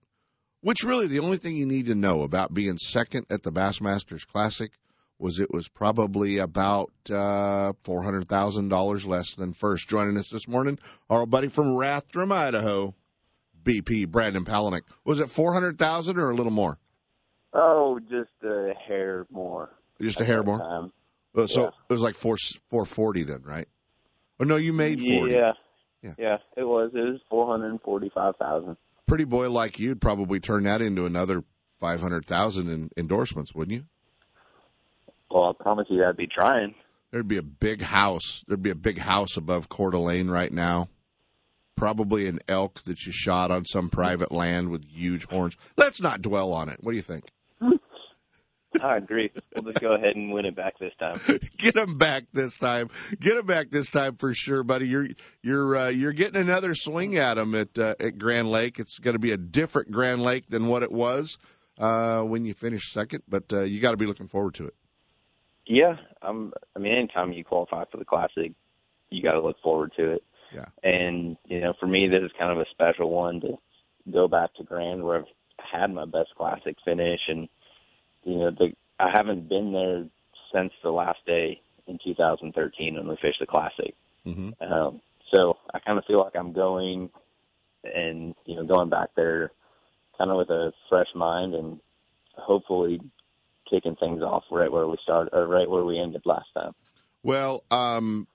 Which really the only thing you need to know about being second at the Bassmasters Classic was it was probably about uh, four hundred thousand dollars less than first. Joining us this morning, our buddy from Rathdrum, Idaho, BP Brandon Palaniuk. Was it four hundred thousand or a little more? Oh, just a hair more. Just a hair more. Time. Uh, so Yeah. it was like four four forty then, right? Oh no, you made forty. Yeah. Yeah. yeah, it was. It was four hundred and forty-five thousand. Pretty boy like you'd probably turn that into another five hundred thousand in endorsements, wouldn't you? Well, I promise you, I'd be trying. There'd be a big house. There'd be a big house above Coeur d'Alene right now. Probably an elk that you shot on some private land with huge horns. Let's not dwell on it. What do you think? I agree. We'll just go ahead and win it back this time. Get him back this time. Get him back this time for sure, buddy. You're you're uh, you're getting another swing at him at uh, at Grand Lake. It's going to be a different Grand Lake than what it was uh, when you finish second, but uh, you got to be looking forward to it. Yeah, I'm. I mean, anytime you qualify for the classic, you got to look forward to it. Yeah. And you know, for me, this is kind of a special one to go back to Grand, where I've had my best classic finish, and you know, the I haven't been there since the last day in 2013 when we fished the classic. Mm-hmm. Um, so I kind of feel like I'm going and you know going back there, kind of with a fresh mind and hopefully kicking things off right where we started or right where we ended last time. Well, um,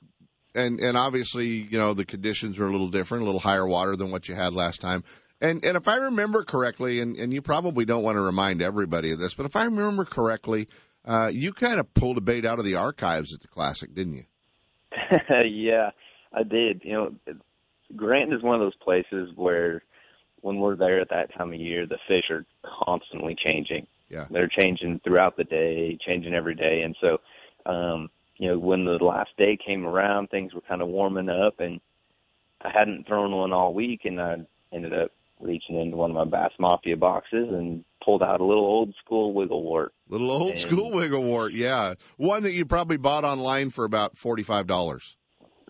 and and obviously, you know, the conditions are a little different, a little higher water than what you had last time. And and if I remember correctly, and, and you probably don't want to remind everybody of this, but if I remember correctly, uh, you kind of pulled a bait out of the archives at the Classic, didn't you? yeah, I did. You know, Grand is one of those places where when we're there at that time of year, the fish are constantly changing. Yeah. They're changing throughout the day, changing every day. And so, um, you know, when the last day came around, things were kind of warming up and I hadn't thrown one all week and I ended up reaching into one of my Bass Mafia boxes and pulled out a little old school wiggle wart. Little old And- school wiggle wart, yeah, one that you probably bought online for about forty five dollars.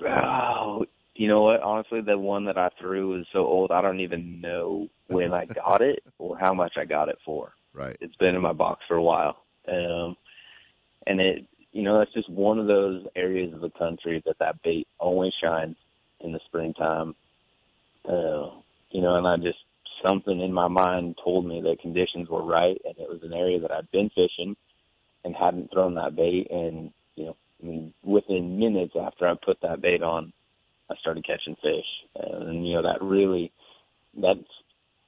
Oh, you know what? Honestly, the one that I threw is so old I don't even know when I got it or how much I got it for. Right. It's been in my box for a while. Um and it you know, that's just one of those areas of the country that that bait always shines in the springtime. Uh, you know, and I just something in my mind told me that conditions were right and it was an area that I'd been fishing and hadn't thrown that bait and you know, I mean, within minutes after I put that bait on, I started catching fish. And you know, that really that's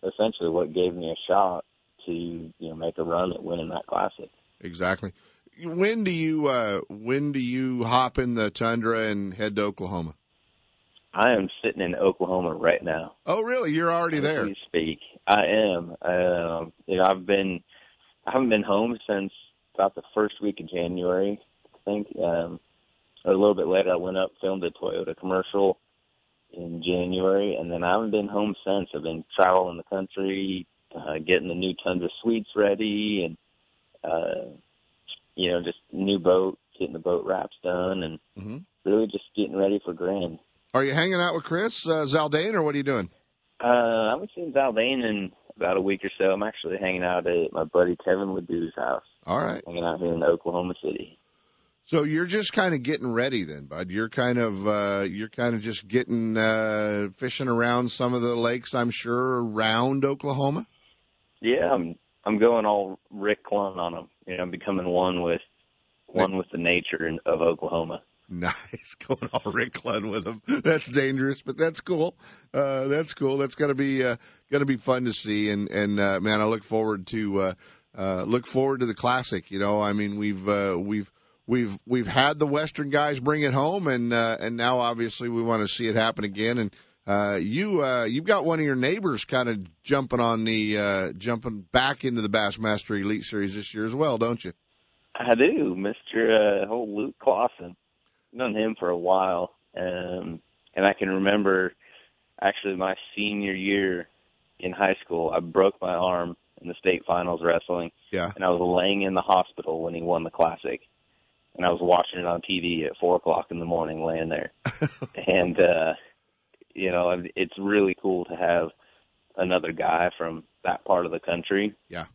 essentially what gave me a shot to, you know, make a run at winning that classic. Exactly. When do you uh, when do you hop in the tundra and head to Oklahoma? I am sitting in Oklahoma right now. Oh, really? You're already as there. we speak. I am. Um, you know, I've been, I haven't been home since about the first week of January. I think, um, a little bit later. I went up, filmed a Toyota commercial, in January, and then I haven't been home since. I've been traveling the country, uh, getting the new tundra suites ready, and uh, you know, just new boat, getting the boat wraps done, and mm-hmm. really just getting ready for Grand. Are you hanging out with Chris uh, Zaldain, or what are you doing? Uh, I haven't seen Zaldain in about a week or so. I'm actually hanging out at my buddy Kevin Ledoux's house. All right. Hanging out here in Oklahoma City. So you're just kind of getting ready then, bud. You're kind of uh you're kind of just getting uh fishing around some of the lakes, I'm sure, around Oklahoma. Yeah, I'm I'm going all Rick Clunn on them. You know, I'm becoming one with one with the nature of Oklahoma. Nice, going all Rick Clunn with them. That's dangerous, but that's cool. Uh, that's cool. That's gonna be uh, gonna be fun to see. And and uh, man, I look forward to uh, uh, look forward to the classic. You know, I mean, we've uh, we've we've we've had the Western guys bring it home, and uh, and now obviously we want to see it happen again. And uh, you uh, you've got one of your neighbors kind of jumping on the uh, jumping back into the Bassmaster Elite Series this year as well, don't you? I do, Mister uh, old Luke Clausen. Known him for a while, um, and I can remember actually my senior year in high school. I broke my arm in the state finals wrestling. Yeah. And I was laying in the hospital when he won the classic. And I was watching it on TV at four o'clock in the morning, laying there. and uh, you know, and it's really cool to have another guy from that part of the country. Yeah.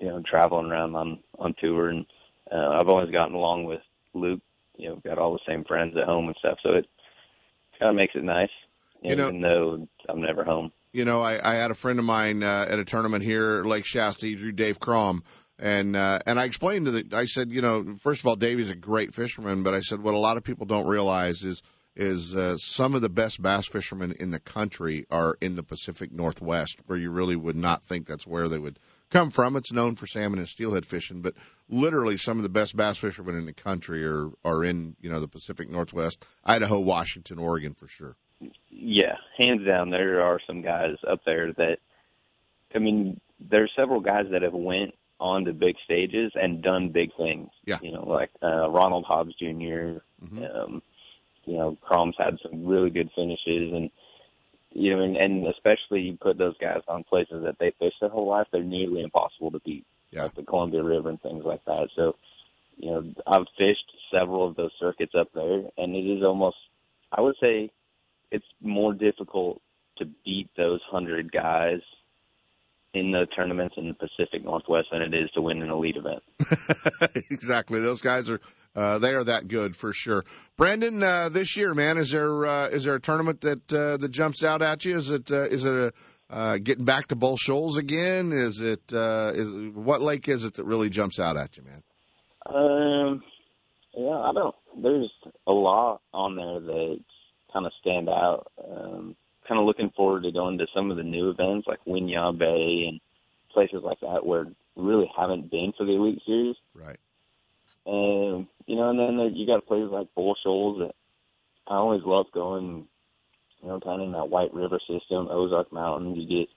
You know, traveling around on on tour, and uh, I've always gotten along with Luke. You know, got all the same friends at home and stuff, so it kind of makes it nice. You know, even though I'm never home. You know, I, I had a friend of mine uh, at a tournament here, Lake Shasta. He drew Dave Crom, and uh, and I explained to the, I said, you know, first of all, Davey's a great fisherman, but I said what a lot of people don't realize is is uh, some of the best bass fishermen in the country are in the Pacific Northwest, where you really would not think that's where they would come from. It's known for salmon and steelhead fishing, but literally some of the best bass fishermen in the country are are in you know the Pacific Northwest, Idaho, Washington, Oregon for sure. Yeah, hands down, there are some guys up there that, I mean, there's several guys that have went on the big stages and done big things. Yeah. You know, like uh, Ronald Hobbs Jr. Mm-hmm. Um, you know, Crom's had some really good finishes, and you know, and, and especially you put those guys on places that they fish their whole life, they're nearly impossible to beat, Yeah. like the Columbia River and things like that. So, you know, I've fished several of those circuits up there, and it is almost, I would say, it's more difficult to beat those hundred guys in the tournaments in the Pacific Northwest than it is to win an elite event. exactly. Those guys are uh, they are that good for sure. Brandon, uh, this year, man, is there uh, is there a tournament that uh, that jumps out at you? Is it uh, is it a uh, getting back to Bull Shoals again? Is it uh, is what lake is it that really jumps out at you, man? Um, yeah, I don't. There's a lot on there that kind of stand out. Um, kind of looking forward to going to some of the new events like Winyah Bay and places like that where really haven't been for the Elite Series. Right. And you know, and then there, you got places like Bull Shoals that I always love going. You know, kind of in that White River system, Ozark Mountain. You get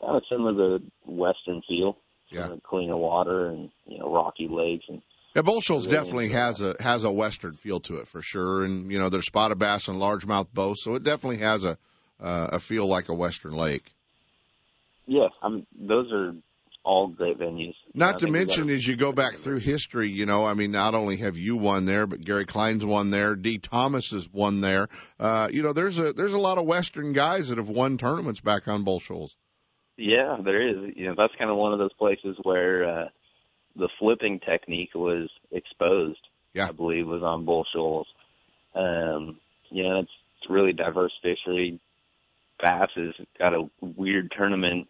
kind of similar to the Western feel. Yeah. Kind of cleaner water and you know rocky lakes and Yeah, Bull Shoals definitely has a has a western feel to it for sure, and you know there's spotted bass and largemouth both, so it definitely has a uh, a feel like a western lake. yeah, I'm. Those are all great venues. Not to mention, as you go back through history, you know, I mean, not only have you won there, but Gary Klein's won there, Dee Thomas has won there. Uh, you know, there's a there's a lot of Western guys that have won tournaments back on Bull Shoals. Yeah, there is. You know, that's kind of one of those places where uh, the flipping technique was exposed. Yeah. I believe was on Bull Shoals. Um, you know, it's, it's really diverse fishery. Bass has got a weird tournament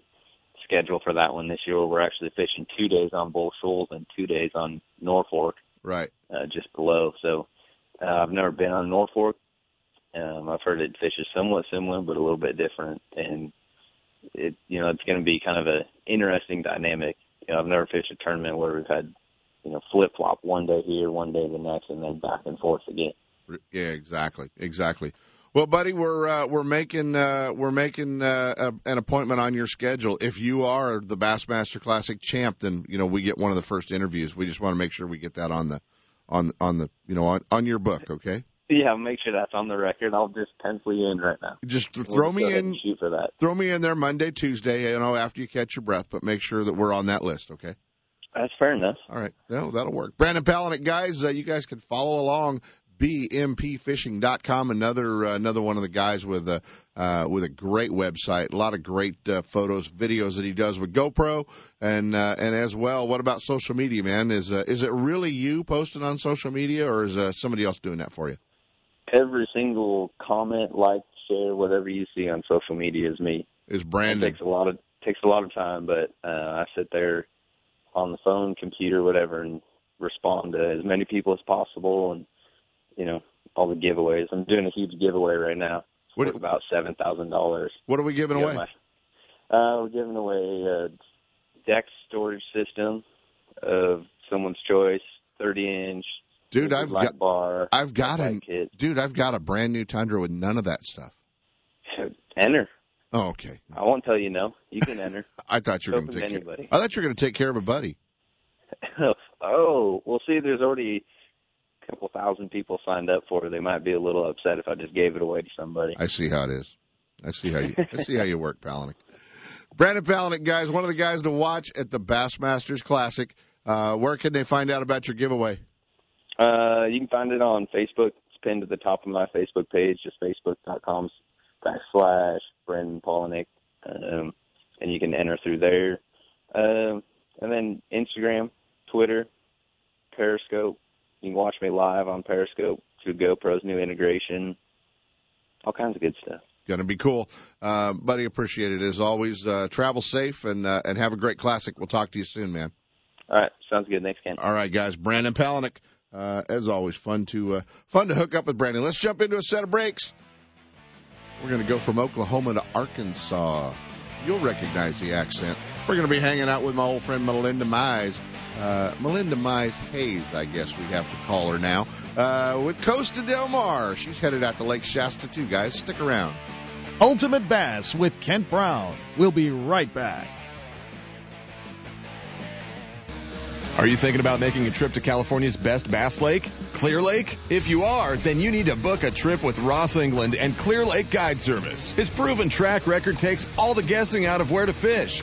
schedule for that one this year. Where we're actually fishing two days on Bull Shoals and two days on Norfork, Right. uh, just below. So uh, I've never been on Norfork. Um, I've heard it fishes somewhat similar, but a little bit different, and it you know it's going to be kind of a interesting dynamic. You know, I've never fished a tournament where we've had you know flip flop one day here, one day the next, and then back and forth again. Yeah, exactly, exactly. Well, buddy, we're uh, we're making uh, we're making uh, a, an appointment on your schedule. If you are the Bassmaster Classic champ, then you know we get one of the first interviews. We just want to make sure we get that on the on on the you know on, on your book, okay? Yeah, make sure that's on the record. I'll just pencil you in right now. Just th- We'll throw me in. shoot for that. Throw me in there Monday, Tuesday, you know, after you catch your breath, but make sure that we're on that list, okay? That's fair enough. All right. No, that'll work. Brandon Palaniuk, guys, uh, you guys can follow along. BMPFishing.com, another uh, another one of the guys with a uh, with a great website, a lot of great uh, photos, videos that he does with GoPro, and uh, and as well. What about social media, man? Is uh, is it really you posting on social media, or is uh, somebody else doing that for you? Every single comment, like, share, whatever you see on social media is me. Is It Brandon? takes a lot of takes a lot of time, but uh, I sit there on the phone, computer, whatever, and respond to as many people as possible, and you know all the giveaways. I'm doing a huge giveaway right now. What- It's about seven thousand dollars. What are we giving away? Uh, we're giving away a deck storage system of someone's choice, 30 inch. Dude, I've got bar. I've got a kit. dude, I've got a brand new Tundra with none of that stuff. Enter. Oh, okay. I won't tell you no. You can enter. I thought you were going to take care. anybody. I thought you were going to take care of a buddy. oh, well, see, there's already couple thousand people signed up for it. They might be a little upset if I just gave it away to somebody. I see how it is. I see how you I see how you work, Palaniuk. Brandon Palaniuk, guys, one of the guys to watch at the Bassmasters Classic. Uh, where can they find out about your giveaway? Uh, you can find it on Facebook. It's pinned to the top of my Facebook page, just facebook.com backslash Brandon Palaniuk. Um, and you can enter through there. Um, and then Instagram, Twitter, Periscope. You can watch me live on Periscope through GoPro's new integration. All kinds of good stuff. Going to be cool, uh, buddy. Appreciate it as always. Uh, travel safe and uh, and have a great classic. We'll talk to you soon, man. All right, sounds good. Thanks, Ken. All right, guys. Brandon Palaniuk. Uh, as always, fun to uh, fun to hook up with Brandon. Let's jump into a set of breaks. We're going to go from Oklahoma to Arkansas. You'll recognize the accent. We're going to be hanging out with my old friend Melinda Mize. Uh, Melinda Mize Hayes, I guess we have to call her now, uh, with Costa Del Mar. She's headed out to Lake Shasta, too, guys. Stick around. Ultimate Bass with Kent Brown. We'll be right back. Are you thinking about making a trip to California's best bass lake, Clear Lake? If you are, then you need to book a trip with Ross England and Clear Lake Guide Service. His proven track record takes all the guessing out of where to fish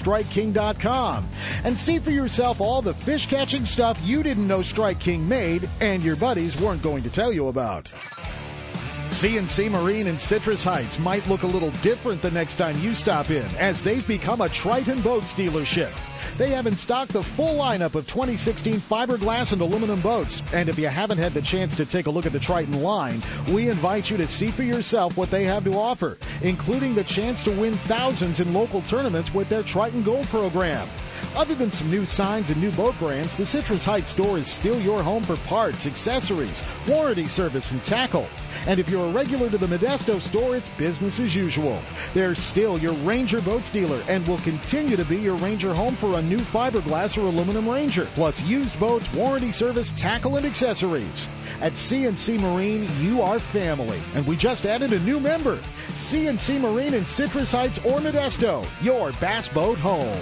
StrikeKing.com and see for yourself all the fish catching stuff you didn't know Strike King made and your buddies weren't going to tell you about. CNC Marine in Citrus Heights might look a little different the next time you stop in, as they've become a Triton Boats dealership. They have in stock the full lineup of 2016 fiberglass and aluminum boats. And if you haven't had the chance to take a look at the Triton line, we invite you to see for yourself what they have to offer, including the chance to win thousands in local tournaments with their Triton Gold program. Other than some new signs and new boat brands, the Citrus Heights store is still your home for parts, accessories, warranty service, and tackle. And if you're a regular to the Modesto store, it's business as usual. They're still your Ranger Boats dealer and will continue to be your Ranger home for a new fiberglass or aluminum Ranger, plus used boats, warranty service, tackle, and accessories. At CNC Marine, you are family, and we just added a new member. CNC Marine in Citrus Heights or Modesto, your bass boat home.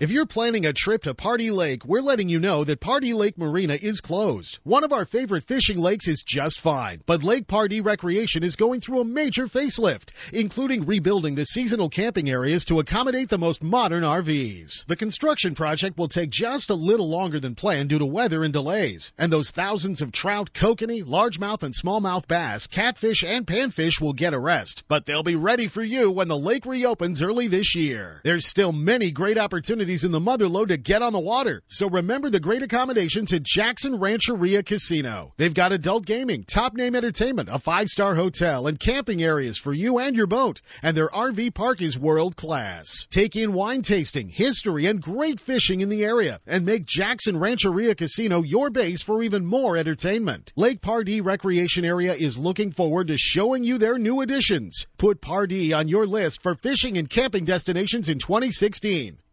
If you're planning a trip to Pardee Lake, we're letting you know that Pardee Lake Marina is closed. One of our favorite fishing lakes is just fine, but Lake Pardee Recreation is going through a major facelift, including rebuilding the seasonal camping areas to accommodate the most modern RVs. The construction project will take just a little longer than planned due to weather and delays, and those thousands of trout, kokanee, largemouth, and smallmouth bass, catfish, and panfish will get a rest, but they'll be ready for you when the lake reopens early this year. There's still many great opportunities in the Motherlode to get on the water. So remember the great accommodations at Jackson Rancheria Casino. They've got adult gaming, top name entertainment, a five star hotel, and camping areas for you and your boat. And their RV park is world class. Take in wine tasting, history, and great fishing in the area and make Jackson Rancheria Casino your base for even more entertainment. Lake Pardee Recreation Area is looking forward to showing you their new additions. Put Pardee on your list for fishing and camping destinations in 2016.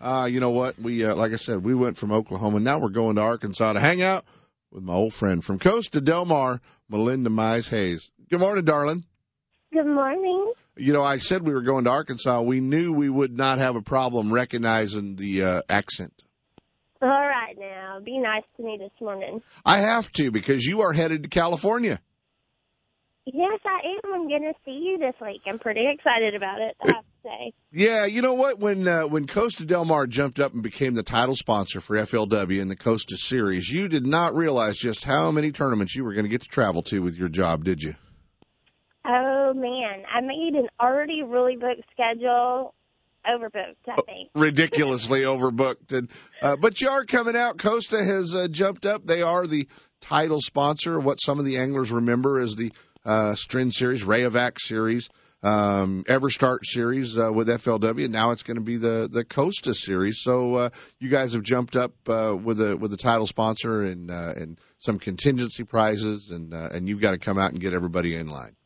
Uh, you know what? We, uh, like I said, we went from Oklahoma. Now we're going to Arkansas to hang out with my old friend from Costa Del Mar, Melinda Mize Hayes. Good morning, darling. Good morning. You know, I said we were going to Arkansas. We knew we would not have a problem recognizing the uh, accent. All right, now be nice to me this morning. I have to because you are headed to California. Yes, I am. I'm going to see you this week. I'm pretty excited about it. I have to say. Yeah, you know what? When uh, when Costa Del Mar jumped up and became the title sponsor for FLW in the Costa Series, you did not realize just how many tournaments you were going to get to travel to with your job, did you? Oh man, I made an already really booked schedule. Overbooked, I think. Ridiculously overbooked, and uh, but you are coming out. Costa has uh, jumped up. They are the title sponsor. What some of the anglers remember as the uh, Stren Series, Rayovac Series, um, EverStart Series uh, with FLW. Now it's going to be the the Costa Series. So uh, you guys have jumped up uh, with a with a title sponsor and uh, and some contingency prizes, and uh, and you've got to come out and get everybody in line.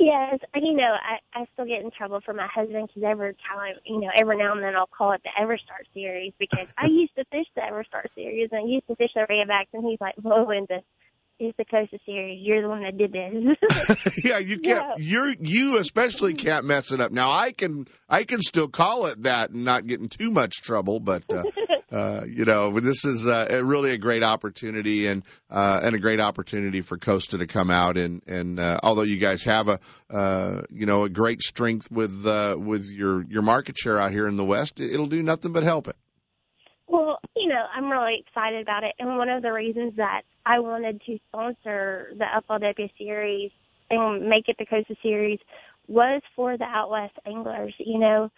Yes, you know, I I still get in trouble for my husband because every time, you know, every now and then I'll call it the EverStart series because I used to fish the EverStart series and I used to fish the Rayovacs, and he's like, "Whoa, Linda, it's the Costa series. You're the one that did this." yeah, you can't. Yeah. You're you especially can't mess it up. Now I can I can still call it that and not get in too much trouble, but uh, uh, you know this is uh, really a great opportunity and uh, and a great opportunity for Costa to come out and and uh, although you guys have a uh, you know a great strength with uh, with your your market share out here in the West, it'll do nothing but help it. Well, you know, I'm really excited about it. And one of the reasons that I wanted to sponsor the FLW series and make it the Costa series was for the out west anglers. You know,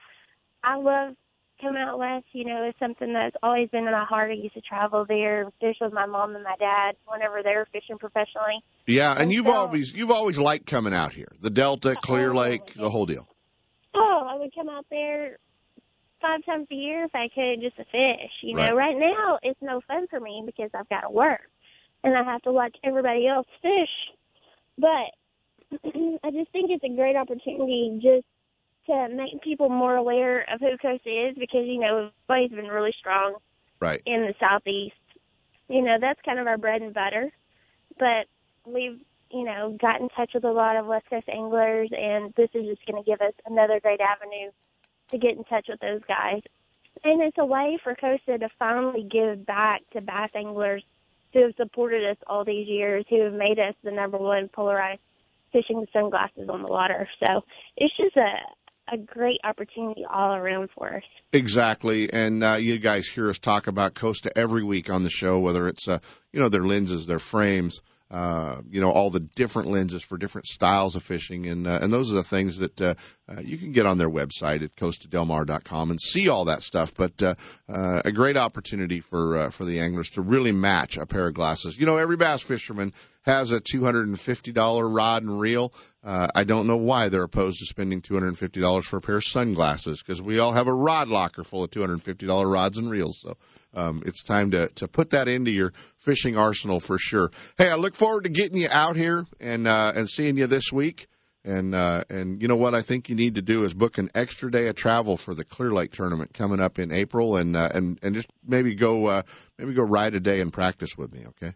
I love coming out west. You know, it's something that's always been in my heart. I used to travel there, fish with my mom and my dad whenever they were fishing professionally. Yeah, and And you've so- always you've always liked coming out here, the Delta, Clear Lake, the whole deal. Oh, I would come out there five times a year if I could just to fish. You know, Right. right now it's no fun for me because I've got to work and I have to watch everybody else fish. But I just think it's a great opportunity just to make people more aware of who Costa is because, you know, everybody's been really strong Right. in the southeast. You know, that's kind of our bread and butter. But we've, you know, got in touch with a lot of West Coast anglers and this is just going to give us another great avenue to get in touch with those guys. And it's a way for Costa to finally give back to bass anglers who have supported us all these years, who have made us the number one polarized fishing sunglasses on the water. So it's just a a great opportunity all around for us. Exactly, and uh, you guys hear us talk about Costa every week on the show, whether it's uh, you know their lenses, their frames, uh, you know, all the different lenses for different styles of fishing, and uh, and those are the things that uh, uh, you can get on their website at costadelmar.com and see all that stuff. But uh, uh, a great opportunity for uh, for the anglers to really match a pair of glasses. You know, every bass fisherman has a $250 rod and reel. Uh, I don't know why they're opposed to spending $250 for a pair of sunglasses because we all have a rod locker full of $250 rods and reels. So um, it's time to to put that into your fishing arsenal for sure. Hey, I look forward to getting you out here and uh, and seeing you this week. And uh, and you know what I think you need to do is book an extra day of travel for the Clear Lake tournament coming up in April, and uh, and and just maybe go uh, maybe go ride a day and practice with me, okay?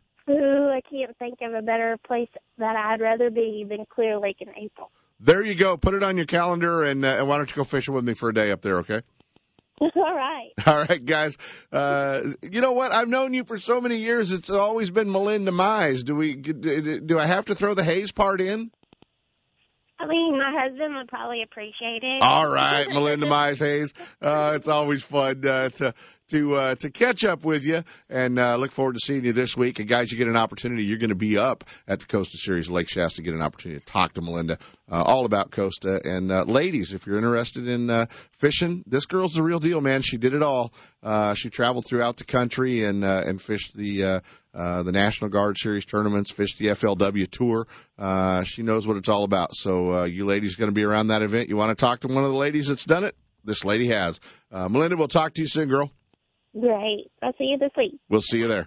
Can't think of a better place that I'd rather be than Clear Lake in April. There you go. Put it on your calendar, and, uh, and why don't you go fishing with me for a day up there, okay? All right. All right, guys. Uh, you know what? I've known you for so many years. It's always been Melinda Mize. Do we? Do I have to throw the Hayes part in? I mean, my husband would probably appreciate it. All right, Melinda Mize Hayes. Uh, it's always fun uh, to to uh, to catch up with you, and uh, look forward to seeing you this week. And guys, you get an opportunity. You're going to be up at the Costa Series Lake Shasta. Get an opportunity to talk to Melinda uh, all about Costa. And uh, ladies, if you're interested in uh, fishing, this girl's the real deal, man. She did it all. Uh, she traveled throughout the country and uh, and fished the. Uh, uh, the National Guard Series tournaments, fished the FLW Tour. Uh, she knows what it's all about. So, uh, you ladies going to be around that event. You want to talk to one of the ladies that's done it? This lady has. Uh, Melinda, we'll talk to you soon, girl. Great. I'll see you this week. We'll see you there.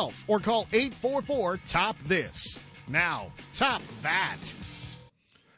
or call 844 Top This. Now, top that.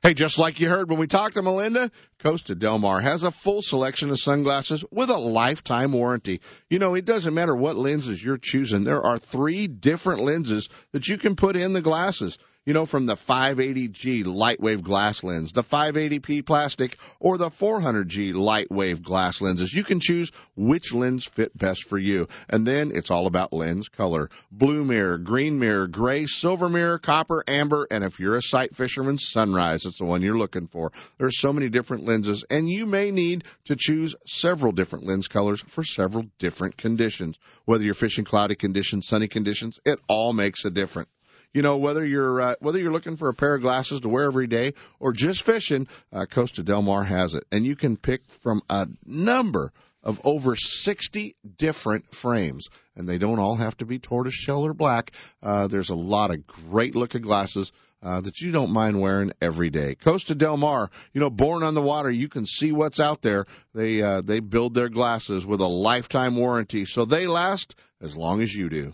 Hey, just like you heard when we talked to Melinda, Costa Del Mar has a full selection of sunglasses with a lifetime warranty. You know, it doesn't matter what lenses you're choosing. There are three different lenses that you can put in the glasses you know, from the 580G lightwave glass lens, the 580p plastic, or the 400G lightwave glass lenses. You can choose which lens fit best for you. And then it's all about lens color. Blue mirror, green mirror, gray, silver mirror, copper, amber, and if you're a sight fisherman, sunrise. It's the one you're looking for. There's so many different lenses, and you may need to choose several different lens colors for several different conditions. Whether you're fishing cloudy conditions, sunny conditions, it all makes a difference. You know, whether you're uh, whether you're looking for a pair of glasses to wear every day or just fishing, uh, Costa Del Mar has it, and you can pick from a number of over 60 different frames, and they don't all have to be tortoise shell or black. Uh, there's a lot of great looking glasses. Uh, that you don't mind wearing every day. Costa Del Mar, you know, born on the water, you can see what's out there. They uh, they build their glasses with a lifetime warranty, so they last as long as you do.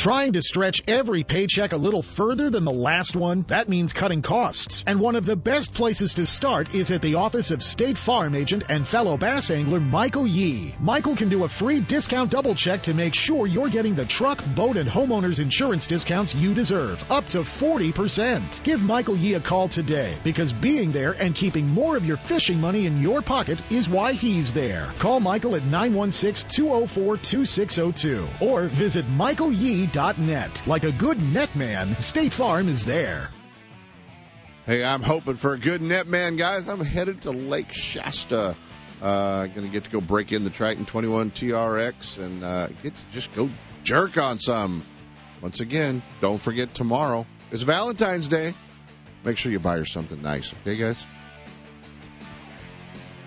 Trying to stretch every paycheck a little further than the last one? That means cutting costs. And one of the best places to start is at the office of State Farm agent and fellow bass angler Michael Yee. Michael can do a free discount double check to make sure you're getting the truck, boat, and homeowner's insurance discounts you deserve, up to 40%. Give Michael Yee a call today because being there and keeping more of your fishing money in your pocket is why he's there. Call Michael at 916 204 2602 or visit michaelyee.com StateFarmMusic.net. Like a good net man, State Farm is there. Hey, I'm hoping for a good net man, guys. I'm headed to Lake Shasta. Uh, going to get to go break in the Triton 21 TRX and uh, get to just go jerk on some. Once again, don't forget tomorrow is Valentine's Day. Make sure you buy her something nice, okay, guys?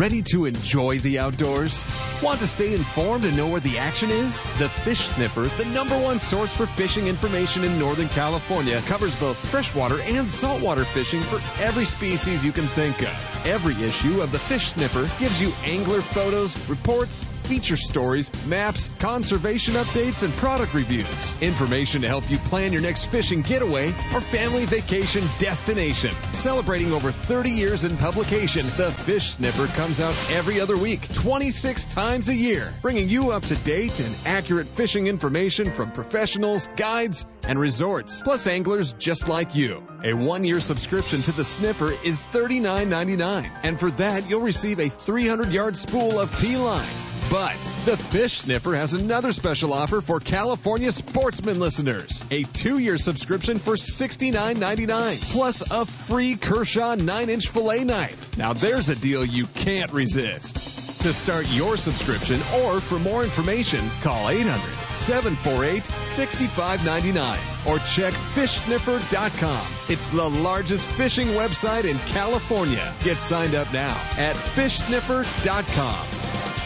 Ready to enjoy the outdoors? Want to stay informed and know where the action is? The Fish Sniffer, the number one source for fishing information in Northern California, covers both freshwater and saltwater fishing for every species you can think of. Every issue of the Fish Sniffer gives you angler photos, reports, feature stories, maps, conservation updates, and product reviews. Information to help you plan your next fishing getaway or family vacation destination. Celebrating over 30 years in publication, the Fish Sniffer comes out every other week, 26 times a year, bringing you up to date and accurate fishing information from professionals, guides, and resorts, plus anglers just like you. A one year subscription to the Sniffer is $39.99, and for that, you'll receive a 300 yard spool of P-Line. But the Fish Sniffer has another special offer for California sportsman listeners. A two-year subscription for $69.99 plus a free Kershaw 9-inch fillet knife. Now there's a deal you can't resist. To start your subscription or for more information, call 800-748-6599 or check fishsniffer.com. It's the largest fishing website in California. Get signed up now at fishsniffer.com.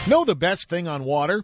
Know the best thing on water?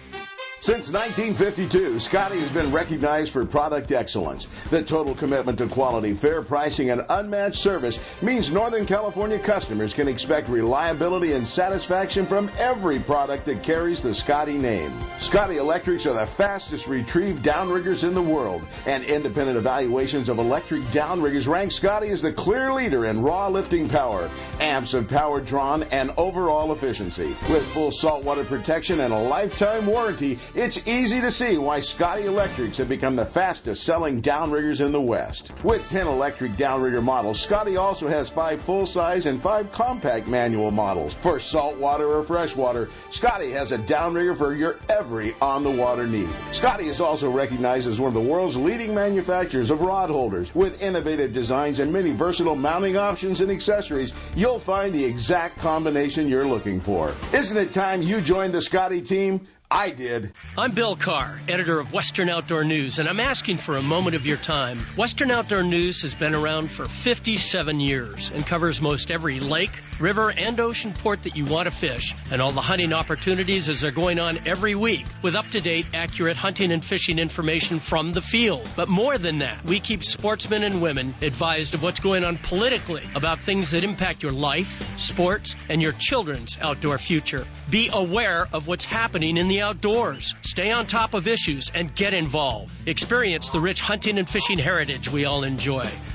Since 1952, Scotty has been recognized for product excellence. The total commitment to quality, fair pricing, and unmatched service means Northern California customers can expect reliability and satisfaction from every product that carries the Scotty name. Scotty Electrics are the fastest retrieved downriggers in the world, and independent evaluations of electric downriggers rank Scotty as the clear leader in raw lifting power, amps of power drawn, and overall efficiency. With full saltwater protection and a lifetime warranty, it's easy to see why Scotty Electrics have become the fastest selling downriggers in the West. With 10 electric downrigger models, Scotty also has 5 full size and 5 compact manual models. For saltwater or freshwater, Scotty has a downrigger for your every on the water need. Scotty is also recognized as one of the world's leading manufacturers of rod holders. With innovative designs and many versatile mounting options and accessories, you'll find the exact combination you're looking for. Isn't it time you joined the Scotty team? I did. I'm Bill Carr, editor of Western Outdoor News, and I'm asking for a moment of your time. Western Outdoor News has been around for 57 years and covers most every lake, river, and ocean port that you want to fish, and all the hunting opportunities as they're going on every week with up to date, accurate hunting and fishing information from the field. But more than that, we keep sportsmen and women advised of what's going on politically about things that impact your life, sports, and your children's outdoor future. Be aware of what's happening in the outdoors. Stay on top of issues and get involved. Experience the rich hunting and fishing heritage we all enjoy.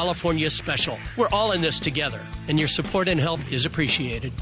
California Special. We're all in this together, and your support and help is appreciated.